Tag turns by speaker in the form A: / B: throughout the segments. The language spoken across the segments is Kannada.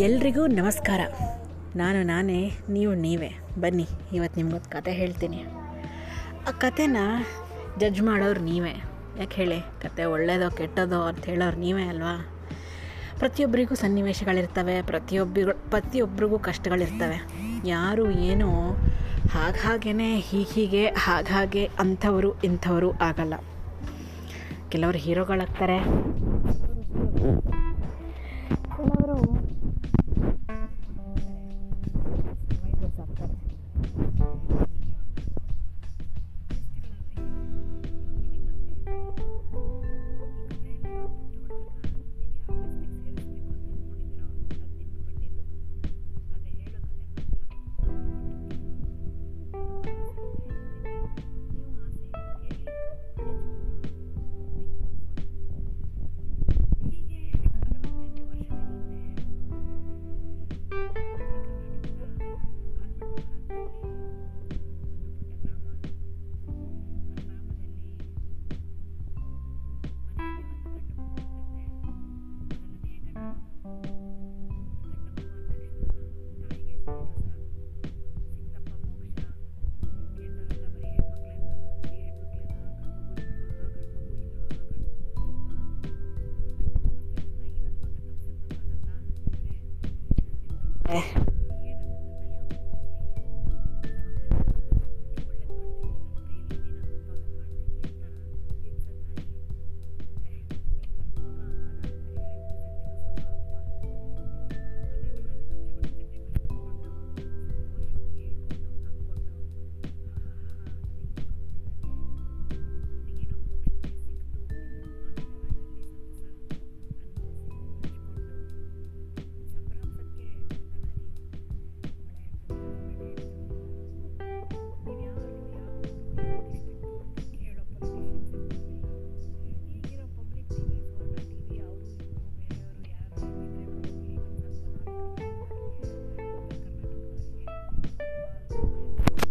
A: ಎಲ್ರಿಗೂ ನಮಸ್ಕಾರ. ನಾನು ನಾನೇ, ನೀವು ನೀವೇ. ಬನ್ನಿ ಇವತ್ತು ನಿಮ್ಗೊಂದು ಕತೆ ಹೇಳ್ತೀನಿ. ಆ ಕತೆನ ಜಡ್ಜ್ ಮಾಡೋರು ನೀವೇ. ಯಾಕೆ ಹೇಳಿ? ಕತೆ ಒಳ್ಳೆಯದೋ ಕೆಟ್ಟದೋ ಅಂತ ಹೇಳೋರು ನೀವೇ ಅಲ್ವಾ? ಪ್ರತಿಯೊಬ್ಬರಿಗೂ ಸನ್ನಿವೇಶಗಳಿರ್ತವೆ ಪ್ರತಿಯೊಬ್ಬರಿಗೂ ಪ್ರತಿಯೊಬ್ಬರಿಗೂ ಕಷ್ಟಗಳಿರ್ತವೆ. ಯಾರು ಏನು ಹಾಗೇ ಹೀಗೆ ಹೀಗೆ ಹಾಗೆ ಅಂಥವರು, ಇಂಥವರು ಆಗಲ್ಲ. ಕೆಲವರು ಹೀರೋಗಳಾಗ್ತಾರೆ.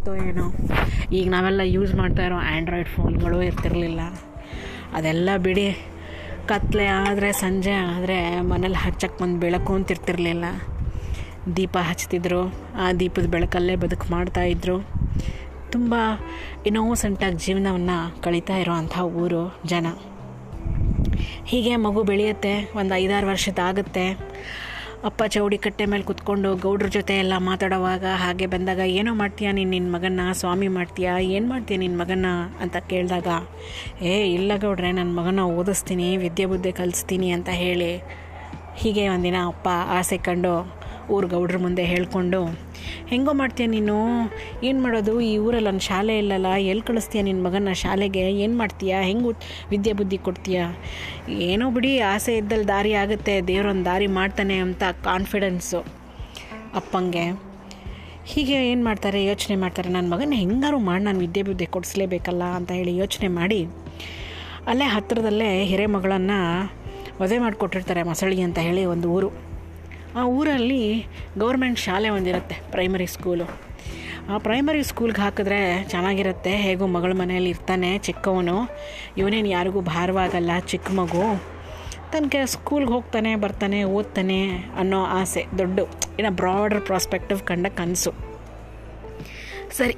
A: ಗೊತ್ತೋ ಏನೋ ಈಗ ನಾವೆಲ್ಲ ಯೂಸ್ ಮಾಡ್ತಾ ಇರೋ ಆ್ಯಂಡ್ರಾಯ್ಡ್ ಫೋನ್ಗಳು ಇರ್ತಿರಲಿಲ್ಲ. ಅದೆಲ್ಲ ಬಿಡಿ. ಕತ್ಲೆ ಆದರೆ, ಸಂಜೆ ಆದರೆ ಮನೇಲಿ ಹಚ್ಚಕ್ಕೆ ಬಂದು ಬೆಳಕು ಅಂತಿರ್ತಿರ್ಲಿಲ್ಲ ದೀಪ ಹಚ್ತಿದ್ರು. ಆ ದೀಪದ ಬೆಳಕಲ್ಲೇ ಬದುಕು ಮಾಡ್ತಾಯಿದ್ರು ತುಂಬ ಇನ್ನೋಸೆಂಟಾಗಿ ಜೀವನವನ್ನು ಕಳೀತಾ ಇರೋವಂಥ ಊರು ಜನ. ಹೀಗೆ ಮಗು ಬೆಳೆಯುತ್ತೆ, ಒಂದು ಐದಾರು ವರ್ಷದಾಗುತ್ತೆ ಅಪ್ಪ ಚೌಡಿ ಕಟ್ಟೆ ಮೇಲೆ ಕುತ್ಕೊಂಡು ಗೌಡ್ರ ಜೊತೆ ಎಲ್ಲ ಮಾತಾಡೋವಾಗ ಹಾಗೆ ಬಂದಾಗ, ಏನೋ ಮಾಡ್ತೀಯಾ ನೀನು ನಿನ್ನ ಮಗನ್ನ? ಸ್ವಾಮಿ ಮಾಡ್ತೀಯಾ? ಏನು ಮಾಡ್ತೀಯ ನಿನ್ನ ಮಗನ್ನ? ಅಂತ ಕೇಳಿದಾಗ, ಏ, ಇಲ್ಲ ಗೌಡ್ರೆ ನನ್ನ ಮಗನ ಓದಿಸ್ತೀನಿ, ವಿದ್ಯೆ ಬುದ್ಧಿ ಕಲಿಸ್ತೀನಿ ಅಂತ ಹೇಳಿ ಹೀಗೆ ಒಂದಿನ ಅಪ್ಪ ಆಸೆ ಕಂಡು ಊರು ಗೌಡ್ರ ಮುಂದೆ ಹೇಳ್ಕೊಂಡು, ಹೆಂಗೋ ಮಾಡ್ತೀಯ ನೀನು? ಏನು ಮಾಡೋದು? ಈ ಊರಲ್ಲಿ ನನ್ನ ಶಾಲೆ ಇಲ್ಲಲ್ಲ ಎಲ್ಲಿ ಕಳಿಸ್ತೀಯ ನಿನ್ನ ಮಗನ ಶಾಲೆಗೆ? ಏನು ಮಾಡ್ತೀಯ? ಹೆಂಗೆ ವಿದ್ಯೆ ಬುದ್ಧಿ ಕೊಡ್ತೀಯ? ಏನೋ ಬಿಡಿ, ಆಸೆ ಇದ್ದಲ್ಲಿ ದಾರಿ ಆಗುತ್ತೆ, ದೇವ್ರೊಂದು ದಾರಿ ಮಾಡ್ತಾನೆ ಅಂತ ಕಾನ್ಫಿಡೆನ್ಸು ಅಪ್ಪಂಗೆ. ಹೀಗೆ ಏನು ಮಾಡ್ತಾರೆ? ಯೋಚನೆ ಮಾಡ್ತಾರೆ ನನ್ನ ಮಗನ ಹೆಂಗಾರು ಮಾಡಿ, ನಾನು ವಿದ್ಯೆ ಬುದ್ಧಿ ಕೊಡಿಸ್ಲೇಬೇಕಲ್ಲ ಅಂತ ಹೇಳಿ ಯೋಚನೆ ಮಾಡಿ, ಅಲ್ಲೇ ಹತ್ತಿರದಲ್ಲೇ ಹಿರೇಮಗಳನ್ನು ಮದುವೆ ಮಾಡಿಕೊಟ್ಟಿರ್ತಾರೆ ಮಸಳಿ ಅಂತ ಹೇಳಿ ಒಂದು ಊರು. ಆ ಊರಲ್ಲಿ ಗೌರ್ಮೆಂಟ್ ಶಾಲೆ ಒಂದಿರುತ್ತೆ ಪ್ರೈಮರಿ ಸ್ಕೂಲು ಆ ಪ್ರೈಮರಿ ಸ್ಕೂಲ್ಗೆ ಹಾಕಿದ್ರೆ ಚೆನ್ನಾಗಿರುತ್ತೆ. ಹೇಗೂ ಮಗಳ ಮನೆಯಲ್ಲಿ ಇರ್ತಾನೆ, ಚಿಕ್ಕವನು. ಇವನೇನು ಯಾರಿಗೂ ಭಾರವಾಗಲ್ಲ, ಚಿಕ್ಕ ಮಗು. ತನಗೆ ಸ್ಕೂಲ್ಗೆ ಹೋಗ್ತಾನೆ, ಬರ್ತಾನೆ, ಓದ್ತಾನೆ ಅನ್ನೋ ಆಸೆ, ದೊಡ್ಡ. ಏನೋ ಬ್ರಾಡರ್ ಪ್ರಾಸ್ಪೆಕ್ಟಿವ್ ಕಂಡ ಕನಸು. ಸರಿ,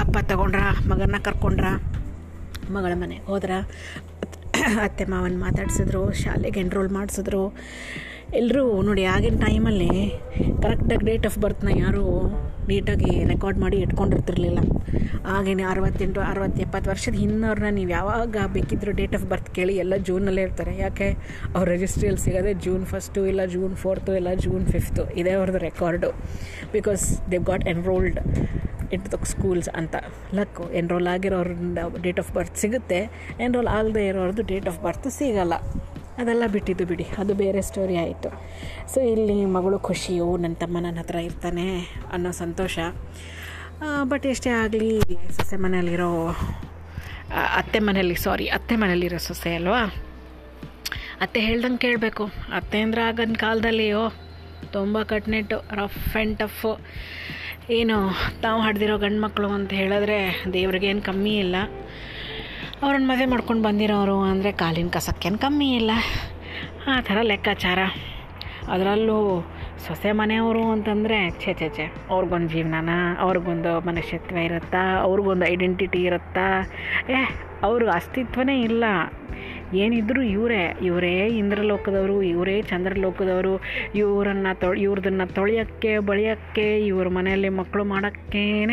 A: ಅಪ್ಪ ತಗೊಂಡ್ರ ಮಗನ ಕರ್ಕೊಂಡ್ರ, ಮಗಳ ಮನೆಗೆ ಹೋದ್ರ ಅತ್ತೆ ಮಾವನ ಮಾತಾಡ್ಸಿದ್ರು, ಶಾಲೆಗೆ ಎನ್ರೋಲ್ ಮಾಡಿಸಿದ್ರು. ಎಲ್ಲರೂ ನೋಡಿ ಆಗಿನ ಟೈಮಲ್ಲಿ ಕರೆಕ್ಟಾಗಿ ಡೇಟ್ ಆಫ್ ಬರ್ತ್ನ ಯಾರೂ ನೀಟಾಗಿ ರೆಕಾರ್ಡ್ ಮಾಡಿ ಇಟ್ಕೊಂಡಿರ್ತಿರ್ಲಿಲ್ಲ. ಆಗೇನೆ ಅರವತ್ತೆಂಟು, ಅರವತ್ತು ಎಪ್ಪತ್ತು ವರ್ಷದ ಹಿಂದವ್ರನ್ನ ನೀವು ಯಾವಾಗ ಬೇಕಿದ್ದರೂ ಡೇಟ್ ಆಫ್ ಬರ್ತ್ ಕೇಳಿ ಎಲ್ಲ ಜೂನಲ್ಲೇ ಇರ್ತಾರೆ. ಯಾಕೆ? ಅವ್ರ ರಿಜಿಸ್ಟ್ರಿಯಲ್ಲಿ ಸಿಗೋದೇ ಜೂನ್ ಫಸ್ಟು ಇಲ್ಲ ಜೂನ್ ಫೋರ್ತು ಇಲ್ಲ ಜೂನ್ ಫಿಫ್ತು ಇದೇ ಅವ್ರದ್ದು record because they got enrolled into the schools ಅಂತ. ಲಕ್ಕು ಎನ್ರೋಲ್ ಆಗಿರೋರ ಡೇಟ್ ಆಫ್ ಬರ್ತ್ ಸಿಗುತ್ತೆ. ಎನ್ರೋಲ್ ಆಗದೆ ಇರೋರದ್ದು ಡೇಟ್ ಆಫ್ ಬರ್ತ್ ಸಿಗಲ್ಲ. ಅದೆಲ್ಲ ಬಿಟ್ಟಿದ್ದು ಬಿಡಿ. ಅದು ಬೇರೆ ಸ್ಟೋರಿ ಆಯಿತು. ಸೊ ಇಲ್ಲಿ ಮಗಳು ಖುಷಿಯು ನನ್ನ ತಮ್ಮ ನನ್ನ ಹತ್ರ ಇರ್ತಾನೆ ಅನ್ನೋ ಸಂತೋಷ. ಬಟ್ ಎಷ್ಟೇ ಆಗಲಿ ಸೊಸೆ ಮನೆಯಲ್ಲಿರೋ ಅತ್ತೆ ಮನೆಯಲ್ಲಿ ಸಾರಿ ಅತ್ತೆ ಮನೆಯಲ್ಲಿರೋ ಸೊಸೆ ಅಲ್ವಾ? ಅತ್ತೆ ಹೇಳ್ದಂಗೆ ಕೇಳಬೇಕು. ಅತ್ತೆ ಅಂದ್ರೆ ಆಗಿನ ಕಾಲದಲ್ಲಿ ಓ ತುಂಬ ಕಟ್ನೆಟ್ಟು ರಫ್ ಆ್ಯಂಡ್ ಟಫು ಏನು ತಾವು ಹಡ್ದಿರೋ ಗಂಡು ಮಕ್ಕಳು ಅಂತ ಹೇಳಿದ್ರೆ ದೇವ್ರಿಗೇನು ಕಮ್ಮಿ ಇಲ್ಲ. ಅವ್ರನ್ನ ಮದುವೆ ಮಾಡ್ಕೊಂಡು ಬಂದಿರೋರು ಅಂದರೆ ಕಾಲಿನ ಕಸಕ್ಕೇನು ಕಮ್ಮಿ ಇಲ್ಲ. ಆ ಥರ ಲೆಕ್ಕಾಚಾರ. ಅದರಲ್ಲೂ ಸೊಸೆ ಮನೆಯವರು ಅಂತಂದರೆ ಛೇ ಛೇ ಛೇ, ಅವ್ರಿಗೊಂದು ಜೀವನನ, ಅವ್ರಿಗೊಂದು ಮನುಷ್ಯತ್ವ ಇರುತ್ತಾ, ಅವ್ರಿಗೊಂದು ಐಡೆಂಟಿಟಿ ಇರುತ್ತಾ? ಏ, ಅವ್ರ ಅಸ್ತಿತ್ವನೇ ಇಲ್ಲ. ಏನಿದ್ರು ಇವರೇ ಇವರೇ ಇಂದ್ರಲೋಕದವರು, ಇವರೇ ಚಂದ್ರಲೋಕದವರು, ಇವರನ್ನು ತೊ ಇವ್ರದನ್ನು ತೊಳೆಯೋಕ್ಕೆ, ಬಳಿಯೋಕ್ಕೆ, ಇವ್ರ ಮನೆಯಲ್ಲಿ ಮಕ್ಕಳು ಮಾಡೋಕ್ಕೇ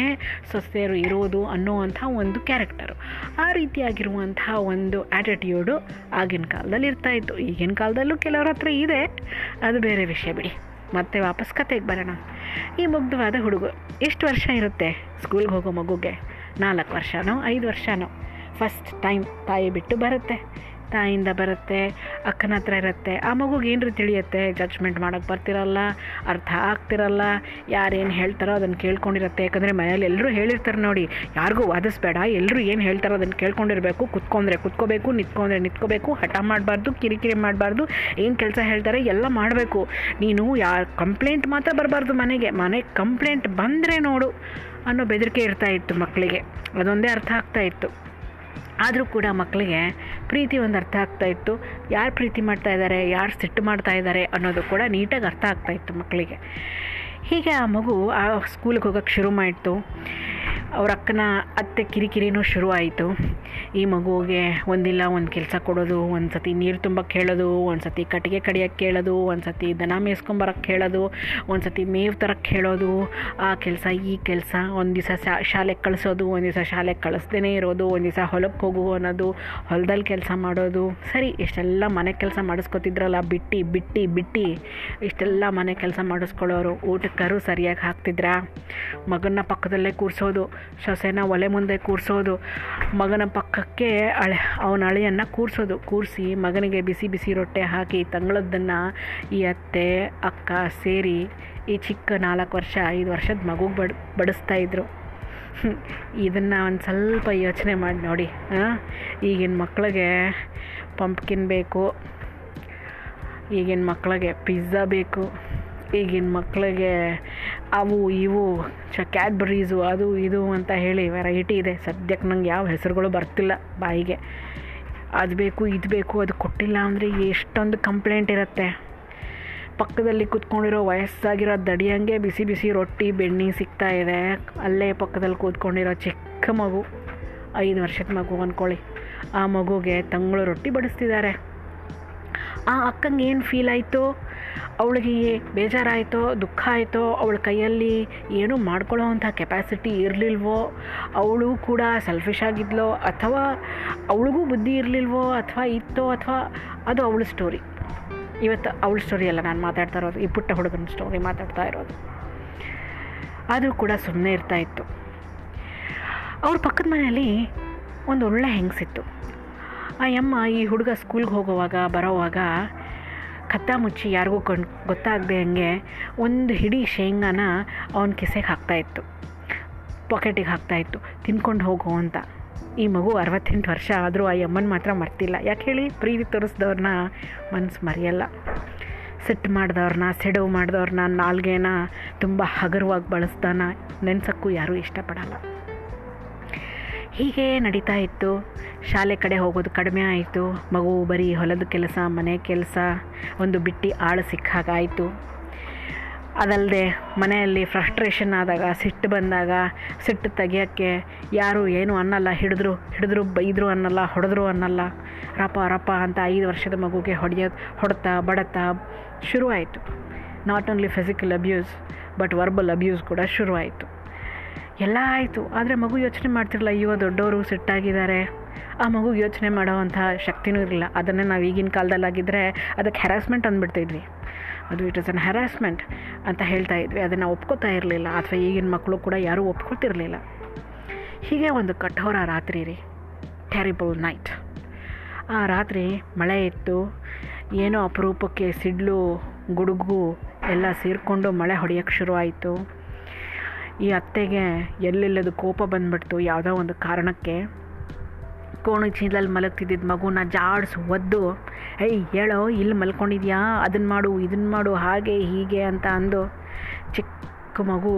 A: ಸೊಸೆಯರು ಇರೋದು ಅನ್ನುವಂಥ ಒಂದು ಕ್ಯಾರೆಕ್ಟರು. ಆ ರೀತಿಯಾಗಿರುವಂತಹ ಒಂದು ಆ್ಯಟಿಟ್ಯೂಡು ಆಗಿನ ಕಾಲದಲ್ಲಿ ಇರ್ತಾ ಇತ್ತು. ಈಗಿನ ಕಾಲದಲ್ಲೂ ಕೆಲವ್ರ ಹತ್ರ ಇದೆ. ಅದು ಬೇರೆ ವಿಷಯ ಬಿಡಿ. ಮತ್ತೆ ವಾಪಸ್ ಕತೆಗೆ ಬರೋಣ. ಈ ಮುಗ್ಧವಾದ ಹುಡುಗ ಎಷ್ಟು ವರ್ಷ ಇರುತ್ತೆ? ಸ್ಕೂಲ್ಗೆ ಹೋಗೋ ಮಗುಗೆ ನಾಲ್ಕು ವರ್ಷನೋ, ಐದು ವರ್ಷನೋ? ಫಸ್ಟ್ ಟೈಮ್ ತಾಯಿ ಬಿಟ್ಟು ಬರುತ್ತೆ. ತಾಯಿಯಿಂದ ಬರುತ್ತೆ, ಅಕ್ಕನ ಹತ್ರ ಇರುತ್ತೆ. ಆ ಮಗುಗೆ ಏನ್ರಿ ತಿಳಿಯುತ್ತೆ? ಜಡ್ಜ್ಮೆಂಟ್ ಮಾಡೋಕೆ ಬರ್ತಿರಲ್ಲ, ಅರ್ಥ ಆಗ್ತಿರಲ್ಲ, ಯಾರೇನು ಹೇಳ್ತಾರೋ ಅದನ್ನು ಕೇಳ್ಕೊಂಡಿರುತ್ತೆ. ಯಾಕಂದರೆ ಮನೇಲಿ ಎಲ್ಲರೂ ಹೇಳಿರ್ತಾರೆ ನೋಡಿ, ಯಾರಿಗೂ ವಾದಿಸ್ಬೇಡ. ಎಲ್ಲರೂ ಏನು ಹೇಳ್ತಾರೋ ಅದನ್ನು ಕೇಳ್ಕೊಂಡಿರಬೇಕು. ಕುತ್ಕೊಂಡ್ರೆ ಕುತ್ಕೋಬೇಕು, ನಿಂತ್ಕೊಂಡ್ರೆ ನಿಂತ್ಕೋಬೇಕು, ಹಠ ಮಾಡಬಾರ್ದು, ಕಿರಿಕಿರಿ ಮಾಡಬಾರ್ದು, ಏನು ಕೆಲಸ ಹೇಳ್ತಾರೆ ಎಲ್ಲ ಮಾಡಬೇಕು. ನೀನು ಯಾರು ಕಂಪ್ಲೇಂಟ್ ಮಾತ್ರ ಬರಬಾರ್ದು ಮನೆಗೆ. ಮನೆಗೆ ಕಂಪ್ಲೇಂಟ್ ಬಂದರೆ ನೋಡು ಅನ್ನೋ ಬೆದರಿಕೆ ಇರ್ತಾ ಇತ್ತು ಮಕ್ಕಳಿಗೆ ಅದೊಂದೇ ಅರ್ಥ ಆಗ್ತಾ ಇತ್ತು. ಆದರೂ ಕೂಡ ಮಕ್ಕಳಿಗೆ ಪ್ರೀತಿ ಒಂದು ಅರ್ಥ ಆಗ್ತಾ ಇತ್ತು. ಯಾರು ಪ್ರೀತಿ ಮಾಡ್ತಾ ಇದ್ದಾರೆ ಯಾರು ಸಿಟ್ಟು ಮಾಡ್ತಾ ಇದ್ದಾರೆ ಅನ್ನೋದು ಕೂಡ ನೀಟಾಗಿ ಅರ್ಥ ಆಗ್ತಾ ಇತ್ತು ಮಕ್ಕಳಿಗೆ ಹೀಗೆ ಆ ಮಗು ಆ ಸ್ಕೂಲಿಗೆ ಹೋಗೋಕ್ಕೆ ಶುರು ಮಾಡಿತು. ಅವ್ರ ಅಕ್ಕನ ಅತ್ತೆ ಕಿರಿಕಿರಿನೂ ಶುರುವಾಯಿತು. ಈ ಮಗುವಿಗೆ ಒಂದಿಲ್ಲ, ಒಂದು ಕೆಲಸ ಕೊಡೋದು ಒಂದು ಸತಿ ನೀರು ತುಂಬಕ್ಕೆ ಹೇಳೋದು ಒಂದು ಸತಿ ಕಟ್ಟಿಗೆ ಕಡಿಯೋಕ್ಕೆ ಕೇಳೋದು ಒಂದು ಸತಿ ದನ ಮೇಯಿಸ್ಕೊಂಬರಕ್ಕೆ ಕೇಳೋದು ಒಂದು ಸತಿ ಮೇವು ತರಕ್ಕೆ ಹೇಳೋದು ಆ ಕೆಲಸ, ಈ ಕೆಲಸ, ಒಂದು ದಿವಸ ಶಾಲೆಗೆ ಕಳಿಸೋದು, ಒಂದು ದಿವಸ ಶಾಲೆಗೆ ಕಳಿಸ್ದೇ ಇರೋದು, ಒಂದು ದಿವಸ ಹೊಲಕ್ಕೆ ಹೋಗು ಅನ್ನೋದು ಹೊಲದಲ್ಲಿ ಕೆಲಸ ಮಾಡೋದು. ಸರಿ, ಇಷ್ಟೆಲ್ಲ ಮನೆ ಕೆಲಸ ಮಾಡಿಸ್ಕೊತಿದ್ರಲ್ಲ, ಬಿಟ್ಟು ಬಿಟ್ಟು ಬಿಟ್ಟು. ಇಷ್ಟೆಲ್ಲ ಮನೆ ಕೆಲಸ ಮಾಡಿಸ್ಕೊಳ್ಳೋರು, ಊಟಕ್ಕರು ಸರಿಯಾಗಿ ಹಾಕ್ತಿದ್ರಾ? ಮಗನ ಪಕ್ಕದಲ್ಲೇ ಕೂರಿಸೋದು. ಸೊಸೆನ ಒಲೆ ಮುಂದೆ ಕೂರಿಸೋದು. ಮಗನ ಪಕ್ಕಕ್ಕೆ ಅಳೆ, ಅವನ ಅಳೆಯನ್ನು ಕೂರಿಸೋದು. ಕೂರಿಸಿ ಮಗನಿಗೆ ಬಿಸಿ ಬಿಸಿ ರೊಟ್ಟೆ ಹಾಕಿ ತಂಗಳದ್ದನ್ನು ಈ ಅತ್ತೆ, ಅಕ್ಕ ಸೇರಿ ಈ ಚಿಕ್ಕ ನಾಲ್ಕು ವರ್ಷ, ಐದು ವರ್ಷದ ಮಗುಗೆ ಬಡ್ ಬಡಿಸ್ತಾಯಿದ್ರು ಇದನ್ನು ಒಂದು ಸ್ವಲ್ಪ ಯೋಚನೆ ಮಾಡಿ ನೋಡಿ. ಈಗಿನ ಮಕ್ಕಳಿಗೆ ಪಂಪ್ಕಿನ್ ಬೇಕು, ಈಗಿನ ಮಕ್ಕಳಿಗೆ ಪಿಜ್ಜಾ ಬೇಕು. ಈಗಿನ ಮಕ್ಕಳಿಗೆ ಅವು ಇವು ಚ ಕ್ಯಾಡ್ಬರೀಸು, ಅದು ಇದು ಅಂತ ಹೇಳಿ ವೆರೈಟಿ ಇದೆ. ಸದ್ಯಕ್ಕೆ ನಂಗೆ ಯಾವ ಹೆಸರುಗಳು ಬರ್ತಿಲ್ಲ ಬಾಯಿಗೆ. ಅದು ಬೇಕು, ಇದು ಬೇಕು, ಅದು ಕೊಟ್ಟಿಲ್ಲ ಅಂದರೆ ಎಷ್ಟೊಂದು ಕಂಪ್ಲೇಂಟ್ ಇರುತ್ತೆ. ಪಕ್ಕದಲ್ಲಿ ಕೂತ್ಕೊಂಡಿರೋ ವಯಸ್ಸಾಗಿರೋ ದಡಿಯಂಗೆ ಬಿಸಿ ಬಿಸಿ ರೊಟ್ಟಿ, ಬೆಣ್ಣೆ ಸಿಗ್ತಾ ಇದೆ. ಅಲ್ಲೇ ಪಕ್ಕದಲ್ಲಿ ಕೂತ್ಕೊಂಡಿರೋ ಚಿಕ್ಕ ಮಗು, ಐದು ವರ್ಷದ ಮಗು ಅಂದ್ಕೊಳ್ಳಿ ಆ ಮಗುಗೆ ತಂಗಳು ರೊಟ್ಟಿ ಬಡಿಸ್ತಿದ್ದಾರೆ. ಆ ಅಕ್ಕಂಗೆ ಏನು ಫೀಲ್ ಆಯಿತು? ಅವಳಿಗೆ ಬೇಜಾರಾಯಿತೋ ದುಃಖ ಆಯಿತೋ ಅವಳ ಕೈಯಲ್ಲಿ ಏನೂ ಮಾಡ್ಕೊಳ್ಳೋ ಅಂಥ ಕೆಪಾಸಿಟಿ ಇರಲಿಲ್ವೋ? ಅವಳು ಕೂಡ ಸೆಲ್ಫಿಶ್ ಆಗಿದ್ಲೋ? ಅಥವಾ ಅವಳಿಗೂ ಬುದ್ಧಿ ಇರಲಿಲ್ವೋ? ಅಥವಾ ಇತ್ತೋ? ಅಥವಾ ಅದು ಅವಳ ಸ್ಟೋರಿ ಇವತ್ತು ಅವಳ ಸ್ಟೋರಿ ಅಲ್ಲ, ನಾನು ಮಾತಾಡ್ತಾ ಇರೋದು. ಈ ಪುಟ್ಟ ಹುಡುಗನ ಸ್ಟೋರಿ ಮಾತಾಡ್ತಾ ಇರೋದು. ಆದರೂ ಕೂಡ ಸುಮ್ಮನೆ ಇರ್ತಾ ಇತ್ತು. ಅವ್ರ ಪಕ್ಕದ ಮನೆಯಲ್ಲಿ ಒಂದು ಒಳ್ಳೆ ಹೆಂಗಸಿತ್ತು. ಆ ಯಮ್ಮ ಈ ಹುಡುಗ ಸ್ಕೂಲ್ಗೆ ಹೋಗೋವಾಗ, ಬರೋವಾಗ ಕತ್ತ ಮುಚ್ಚಿ ಯಾರಿಗೂ ಕಣ್ ಗೊತ್ತಾಗದೆ ಹಂಗೆ ಒಂದು ಹಿಡಿ ಶೇಂಗಾನ ಅವನ ಕಿಸೆಗೆ ಹಾಕ್ತಾಯಿತ್ತು ಪಾಕೆಟಿಗೆ ಹಾಕ್ತಾಯಿತ್ತು ತಿನ್ಕೊಂಡು ಹೋಗು ಅಂತ. ಈ ಮಗು ಅರವತ್ತೆಂಟು ವರ್ಷ ಆದರೂ ಆ ಯಮ್ಮನ ಮಾತ್ರ ಮರ್ತಿಲ್ಲ. ಯಾಕೆ ಹೇಳಿ? ಪ್ರೀತಿ ತೋರಿಸ್ದವ್ರನ್ನ ಮನಸ್ಸು ಮರೆಯಲ್ಲ. ಸಿಟ್ಟು ಮಾಡಿದವ್ರನ್ನ ಸೆಡವು ಮಾಡಿದವ್ರನ್ನ ನಾಲ್ಗೆನ ತುಂಬ ಹಗುರವಾಗಿ ಬಳಸ್ದಾನ. ನೆನ್ಸೋಕ್ಕೂ ಯಾರೂ ಇಷ್ಟಪಡಲ್ಲ. ಹೀಗೆ ನಡೀತಾ ಇತ್ತು. ಶಾಲೆ ಕಡೆ ಹೋಗೋದು ಕಡಿಮೆ ಆಯಿತು. ಮಗು ಬರೀ ಹೊಲದ ಕೆಲಸ, ಮನೆ ಕೆಲಸ, ಒಂದು ಬಿಟ್ಟು ಆಳು ಸಿಕ್ಕಾಗಾಯಿತು ಅದಲ್ಲದೆ ಮನೆಯಲ್ಲಿ ಫ್ರಸ್ಟ್ರೇಷನ್ ಆದಾಗ, ಸಿಟ್ಟು ಬಂದಾಗ, ಸಿಟ್ಟು ತೆಗಿಯೋಕ್ಕೆ ಯಾರು ಏನು ಅನ್ನಲ್ಲ. ಹಿಡಿದ್ರು ಹಿಡಿದ್ರು, ಬೈದರು ಅನ್ನಲ್ಲ, ಹೊಡೆದ್ರು ಅನ್ನಲ್ಲ. ರಪ್ಪ ರಪ್ಪ ಅಂತ ಐದು ವರ್ಷದ ಮಗುಗೆ ಹೊಡೆಯೋದು ಹೊಡೆತಾ, ಬಡತಾ ಶುರುವಾಯಿತು. Not only physical abuse but verbal abuse ಕೂಡ ಶುರುವಾಯಿತು. ಎಲ್ಲ ಆಯಿತು, ಆದರೆ ಮಗು ಯೋಚನೆ ಮಾಡ್ತಿರಲ್ಲ ಅಯ್ಯೋ, ದೊಡ್ಡವರು ಸಿಟ್ಟಾಗಿದ್ದಾರೆ. ಆ ಮಗು ಯೋಚನೆ ಮಾಡೋವಂಥ ಶಕ್ತಿನೂ ಇರಲಿಲ್ಲ. ಅದನ್ನೇ ನಾವು ಈಗಿನ ಕಾಲದಲ್ಲಾಗಿದ್ದರೆ ಅದಕ್ಕೆ ಹ್ಯಾರಾಸ್ಮೆಂಟ್ ಅಂದ್ಬಿಡ್ತಿದ್ವಿ ಅದು ಇಟ್ ಇಸ್ ಅನ್ ಹ್ಯಾರಾಸ್ಮೆಂಟ್ ಅಂತ ಹೇಳ್ತಾ ಇದ್ವಿ. ಅದನ್ನು ಒಪ್ಕೋತಾ ಇರಲಿಲ್ಲ, ಅಥವಾ ಈಗಿನ ಮಕ್ಕಳು ಕೂಡ ಯಾರೂ ಒಪ್ಕೊತಿರಲಿಲ್ಲ ಹೀಗೆ ಒಂದು ಕಠೋರ ರಾತ್ರಿ ರೀ. ಟೆರಿಬಲ್ ನೈಟ್ ಆ ರಾತ್ರಿ ಮಳೆ ಇತ್ತು, ಏನೋ ಅಪರೂಪಕ್ಕೆ ಸಿಡ್ಲು, ಗುಡುಗು ಎಲ್ಲ ಸೇರಿಕೊಂಡು ಮಳೆ ಹೊಡೆಯೋಕ್ಕೆ ಶುರುವಾಯಿತು. ಈ ಅತ್ತೆಗೆ ಎಲ್ಲೆಲ್ಲದು ಕೋಪ ಬಂದ್ಬಿಡ್ತು ಯಾವುದೋ ಒಂದು ಕಾರಣಕ್ಕೆ. ಕೋಣ ಚೀಲಲ್ಲಿ ಮಲಗ್ತಿದ್ದಿದ್ದ ಮಗುನ ಜಾಡ್ಸ್, ಒದ್ದು, ಏಯ್, ಹೇಳೋ ಇಲ್ಲಿ ಮಲ್ಕೊಂಡಿದ್ಯಾ? ಅದನ್ನು ಮಾಡು ಇದನ್ನು ಮಾಡು, ಹಾಗೆ, ಹೀಗೆ ಅಂತ ಅಂದು ಚಿಕ್ಕ ಮಗು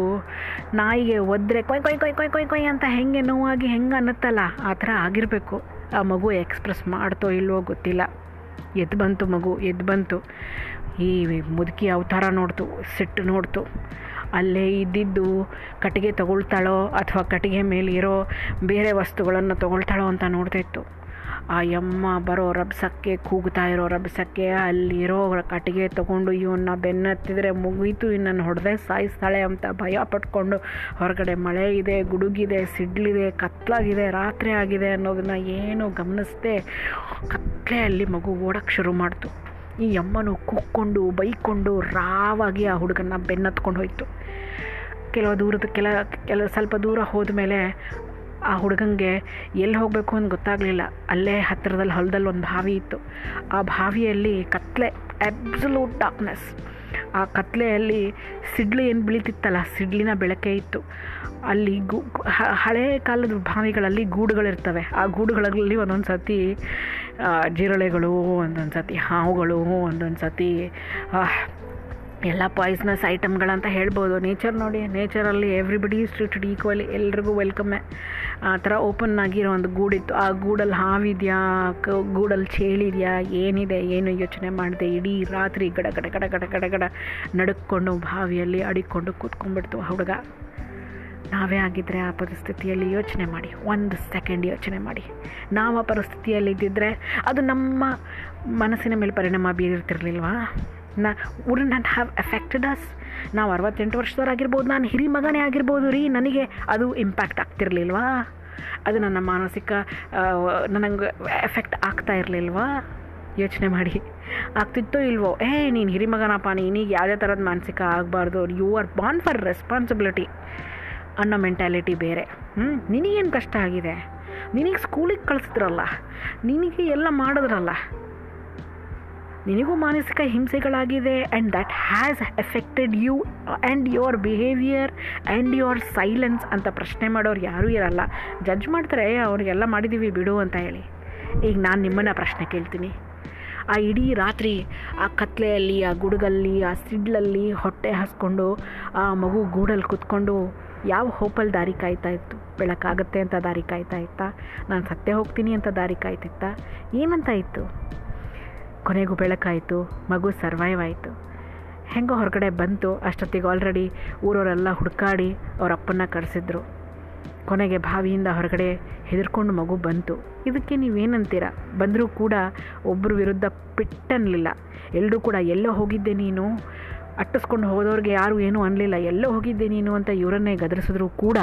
A: ನಾಯಿಗೆ ಒದ್ರೆ ಕೊಯ್ ಕೊಯ್ ಕೊಯ್ ಕೊಯ್ ಕೊಯ್ ಕೊಯ್ ಅಂತ ಹೆಂಗೆ ನೋವಾಗಿ ಹೆಂಗೆ ಅನ್ನತ್ತಲ್ಲ, ಆ ಥರ ಆಗಿರಬೇಕು. ಆ ಮಗು ಎಕ್ಸ್ಪ್ರೆಸ್ ಮಾಡ್ತೋ ಇಲ್ವೋ ಗೊತ್ತಿಲ್ಲ. ಎದ್ದು ಬಂತು ಮಗು ಎದ್ದು ಬಂತು. ಈ ಮುದುಕಿ ಅವತಾರ ನೋಡ್ತು, ಸಿಟ್ಟು ನೋಡ್ತು. ಅಲ್ಲೇ ಇದ್ದಿದ್ದು ಕಟ್ಟಿಗೆ ತಗೊಳ್ತಾಳೋ ಅಥವಾ ಕಟ್ಟಿಗೆ ಮೇಲಿರೋ ಬೇರೆ ವಸ್ತುಗಳನ್ನು ತಗೊಳ್ತಾಳೋ ಅಂತ ನೋಡ್ತಾ ಇತ್ತು. ಆ ಯಮ್ಮ ಬರೋ ರಬ್ಸಕ್ಕೆ ಕೂಗ್ತಾ ಇರೋ ರಬ್ಸಕ್ಕೆ ಅಲ್ಲಿರೋ ಕಟ್ಟಿಗೆ ತೊಗೊಂಡು ಇವನ್ನ ಬೆನ್ನತ್ತಿದ್ರೆ ಮುಗೀತು, ಇನ್ನನ್ನು ಹೊಡೆದೇ ಸಾಯಿಸ್ತಾಳೆ ಅಂತ ಭಯ ಪಟ್ಕೊಂಡು ಹೊರಗಡೆ ಮಳೆ ಇದೆ, ಗುಡುಗಿದೆ, ಸಿಡ್ಲಿದೆ, ಕತ್ಲಾಗಿದೆ, ರಾತ್ರಿ ಆಗಿದೆ ಅನ್ನೋದನ್ನ ಏನು ಗಮನಿಸದೆ ಕತ್ಲೆಯಲ್ಲಿ ಮಗು ಓಡೋಕ್ಕೆ ಶುರು ಮಾಡ್ತು. ಈ ಅಮ್ಮನು ಕುಕ್ಕೊಂಡು ಬೈಕೊಂಡು, ರಾವಾಗಿ ಆ ಹುಡುಗನ ಬೆನ್ನತ್ಕೊಂಡು ಹೋಯ್ತು. ಕೆಲವು ದೂರದ, ಕೆಲ ಕೆಲ ಸ್ವಲ್ಪ ದೂರ ಹೋದ ಮೇಲೆ ಆ ಹುಡುಗಂಗೆ ಎಲ್ಲಿ ಹೋಗಬೇಕು ಅಂತ ಗೊತ್ತಾಗಲಿಲ್ಲ. ಅಲ್ಲೇ ಹತ್ತಿರದಲ್ಲಿ ಹೊಲದಲ್ಲಿ ಒಂದು ಬಾವಿ ಇತ್ತು. ಆ ಬಾವಿಯಲ್ಲಿ ಕತ್ಲೆ ಅಬ್ಸಲ್ಯೂಟ್ ಡಾರ್ಕ್ನೆಸ್ ಆ ಕತ್ಲೆಯಲ್ಲಿ ಸಿಡ್ಲು ಏನು ಬೀಳ್ತಿತ್ತಲ್ಲ, ಸಿಡ್ಲಿನ ಬೆಳಕೆ ಇತ್ತು. ಅಲ್ಲಿ ಗೂ ಹಳೆಯ ಹಳೇ ಕಾಲದ ಬಾವಿಗಳಲ್ಲಿ ಗೂಡುಗಳಿರ್ತವೆ. ಆ ಗೂಡುಗಳಲ್ಲಿ ಒಂದೊಂದು ಸತಿ ಜಿರಳೆಗಳು, ಒಂದೊಂದು ಸತಿ ಹಾವುಗಳು, ಒಂದೊಂದು ಸತಿ ಎಲ್ಲ ಪಾಯ್ಸ್ನಸ್ ಐಟಮ್ಗಳಂತ ಹೇಳ್ಬೋದು. ನೇಚರ್ ನೋಡಿ ನೇಚರಲ್ಲಿ ಎವ್ರಿಬಡಿ ಈಸ್ ಟ್ರೀಟೆಡ್ ಈಕ್ವಲಿ ಎಲ್ರಿಗೂ ವೆಲ್ಕಮ್ಮೆ ಆ ಥರ ಓಪನ್ ಆಗಿರೋ ಒಂದು ಗೂಡಿತ್ತು. ಆ ಗೂಡಲ್ಲಿ ಹಾವಿದೆಯಾ? ಕ ಗೂಡಲ್ಲಿ ಚೇಳಿದೆಯಾ? ಏನಿದೆ? ಏನು ಯೋಚನೆ ಮಾಡಿದೆ? ಇಡೀ ರಾತ್ರಿ ಗಡ ಗಡ ಗಡ ಗಡ ಗಡ ಗಡ ನಡುಕ್ಕೊಂಡು ಬಾವಿಯಲ್ಲಿ ಅಡಿಕೊಂಡು ಕೂತ್ಕೊಂಡ್ಬಿಡ್ತು ಹುಡುಗ. ನಾವೇ ಆಗಿದ್ದರೆ ಆ ಪರಿಸ್ಥಿತಿಯಲ್ಲಿ ಯೋಚನೆ ಮಾಡಿ. ಒಂದು ಸೆಕೆಂಡ್ ಯೋಚನೆ ಮಾಡಿ. ನಾವು ಆ ಪರಿಸ್ಥಿತಿಯಲ್ಲಿ ಅದು ನಮ್ಮ ಮನಸ್ಸಿನ ಮೇಲೆ ಪರಿಣಾಮ ಬೀರ್ತಿರ್ಲಿಲ್ವಾ ನಾ would not have affected us ನಾವು ಅರವತ್ತೆಂಟು ವರ್ಷದವರಾಗಿರ್ಬೋದು ನಾನು ಹಿರಿ ಮಗನೇ ಆಗಿರ್ಬೋದು ರೀ, ನನಗೆ ಅದು ಇಂಪ್ಯಾಕ್ಟ್ ಆಗ್ತಿರ್ಲಿಲ್ವಾ? ಅದು ನನ್ನ ಮಾನಸಿಕ ನನಗೆ ಎಫೆಕ್ಟ್ ಆಗ್ತಾ ಇರಲಿಲ್ವಾ? ಯೋಚನೆ ಮಾಡಿ. ಆಗ್ತಿತ್ತೋ ಇಲ್ವೋ? ಏ, ನೀನು ಹಿರಿಮಗನಪ್ಪ ನೀನಿಗೆ ಯಾವುದೇ ಥರದ ಮಾನಸಿಕ ಆಗಬಾರ್ದು. You are born for responsibility ಅನ್ನೋ ಮೆಂಟ್ಯಾಲಿಟಿ ಬೇರೆ. ಹ್ಞೂ ನಿನಗೇನು ಕಷ್ಟ ಆಗಿದೆ? ನಿನಗೆ ಸ್ಕೂಲಿಗೆ ಕಳಿಸಿದ್ರಲ್ಲ? ನಿನಗೆ ಎಲ್ಲ ಮಾಡಿದ್ರಲ್ಲ? ನಿನಗೂ ಮಾನಸಿಕ ಹಿಂಸೆಗಳಾಗಿದೆ and that has affected you and your behaviour and your silence ಅಂತ ಪ್ರಶ್ನೆ ಮಾಡೋರು ಯಾರೂ ಇರಲ್ಲ. ಜಡ್ಜ್ ಮಾಡ್ತಾರೆ ಅವ್ರಿಗೆಲ್ಲ ಮಾಡಿದ್ದೀವಿ ಬಿಡು ಅಂತ ಹೇಳಿ. ಈಗ ನಾನು ನಿಮ್ಮನ್ನು ಪ್ರಶ್ನೆ ಕೇಳ್ತೀನಿ. ಆ ಇಡೀ ರಾತ್ರಿ ಆ ಕತ್ಲೆಯಲ್ಲಿ, ಆ ಗುಡುಗಲ್ಲಿ, ಆ ಸಿಡ್ಲಲ್ಲಿ ಹೊಟ್ಟೆ ಹಾಸ್ಕೊಂಡು, ಆ ಮಗು ಗೂಡಲ್ಲಿ ಕುತ್ಕೊಂಡು ಯಾವ ಹೋಪಲ್ಲಿ ದಾರಿ ಕಾಯ್ತಾ ಇತ್ತು? ಬೆಳಕಾಗತ್ತೆ ಅಂತ ದಾರಿ ಕಾಯ್ತಾ ಇತ್ತಾ? ನಾನು ಸತ್ತೇ ಹೋಗ್ತೀನಿ ಅಂತ ದಾರಿ ಕಾಯ್ತಿತ್ತಾ? ಏನಂತ ಇತ್ತು? ಕೊನೆಗೂ ಬೆಳಕಾಯಿತು, ಮಗು ಸರ್ವೈವ್ ಆಯಿತು. ಹೆಂಗೋ ಹೊರಗಡೆ ಬಂತು, ಅಷ್ಟೊತ್ತಿಗೆ ಆಲ್ರೆಡಿ ಊರವರೆಲ್ಲ ಹುಡುಕಾಡಿ ಅವ್ರ ಅಪ್ಪನ್ನ ಕರೆಸಿದ್ರು. ಕೊನೆಗೆ ಬಾವಿಯಿಂದ ಹೊರಗಡೆ ಹೆದರ್ಕೊಂಡು ಮಗು ಬಂತು. ಇದಕ್ಕೆ ನೀವೇನಂತೀರ? ಬಂದರೂ ಕೂಡ ಒಬ್ಬರ ವಿರುದ್ಧ ಪಿಟ್ಟನ್ನಲಿಲ್ಲ ಎಲ್ಲರೂ ಕೂಡ, ಎಲ್ಲೋ ಹೋಗಿದ್ದೆ ನೀನು? ಅಟ್ಟಿಸ್ಕೊಂಡು ಹೋದವ್ರಿಗೆ ಯಾರು ಏನೂ ಅನ್ನಲಿಲ್ಲ ಎಲ್ಲೋ ಹೋಗಿದ್ದೆ ನೀನು? ಅಂತ ಇವರನ್ನೇ ಗದರಿಸಿದ್ರು ಕೂಡ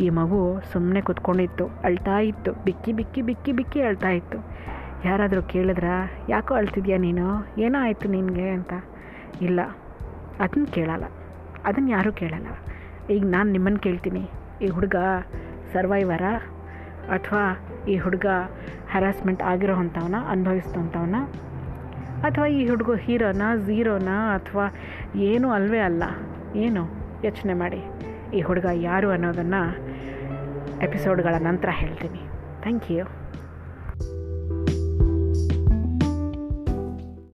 A: ಈ ಮಗು ಸುಮ್ಮನೆ ಕೂತ್ಕೊಂಡಿತ್ತು, ಅಳ್ತಾ ಇತ್ತು. ಬಿಕ್ಕಿ ಬಿಕ್ಕಿ ಬಿಕ್ಕಿ ಬಿಕ್ಕಿ ಅಳ್ತಾ ಇತ್ತು. ಯಾರಾದರೂ ಕೇಳಿದ್ರಾ? ಯಾಕೋ ಅಳ್ತಿದ್ಯಾ ನೀನು? ಏನೋ ಆಯಿತು ನಿನಗೆ ಅಂತ? ಇಲ್ಲ. ಅದನ್ನ ಕೇಳಲ್ಲ. ಅದನ್ನು ಯಾರೂ ಕೇಳಲ್ಲ. ಈಗ ನಾನು ನಿಮ್ಮನ್ನು ಕೇಳ್ತೀನಿ. ಈ ಹುಡುಗ ಸರ್ವೈವರಾ ಅಥವಾ ಈ ಹುಡುಗ ಹರಾಸ್ಮೆಂಟ್ ಆಗಿರೋ ಅಂಥವನ್ನ ಅಥವಾ ಈ ಹುಡುಗ ಹೀರೋನ, ಝೀರೋನ? ಅಥವಾ ಏನೂ ಅಲ್ವೇ ಅಲ್ಲ. ಏನು? ಯೋಚನೆ ಮಾಡಿ. ಈ ಹುಡುಗ ಯಾರು ಅನ್ನೋದನ್ನು ಎಪಿಸೋಡ್ಗಳ ನಂತರ ಹೇಳ್ತೀನಿ. Thank you.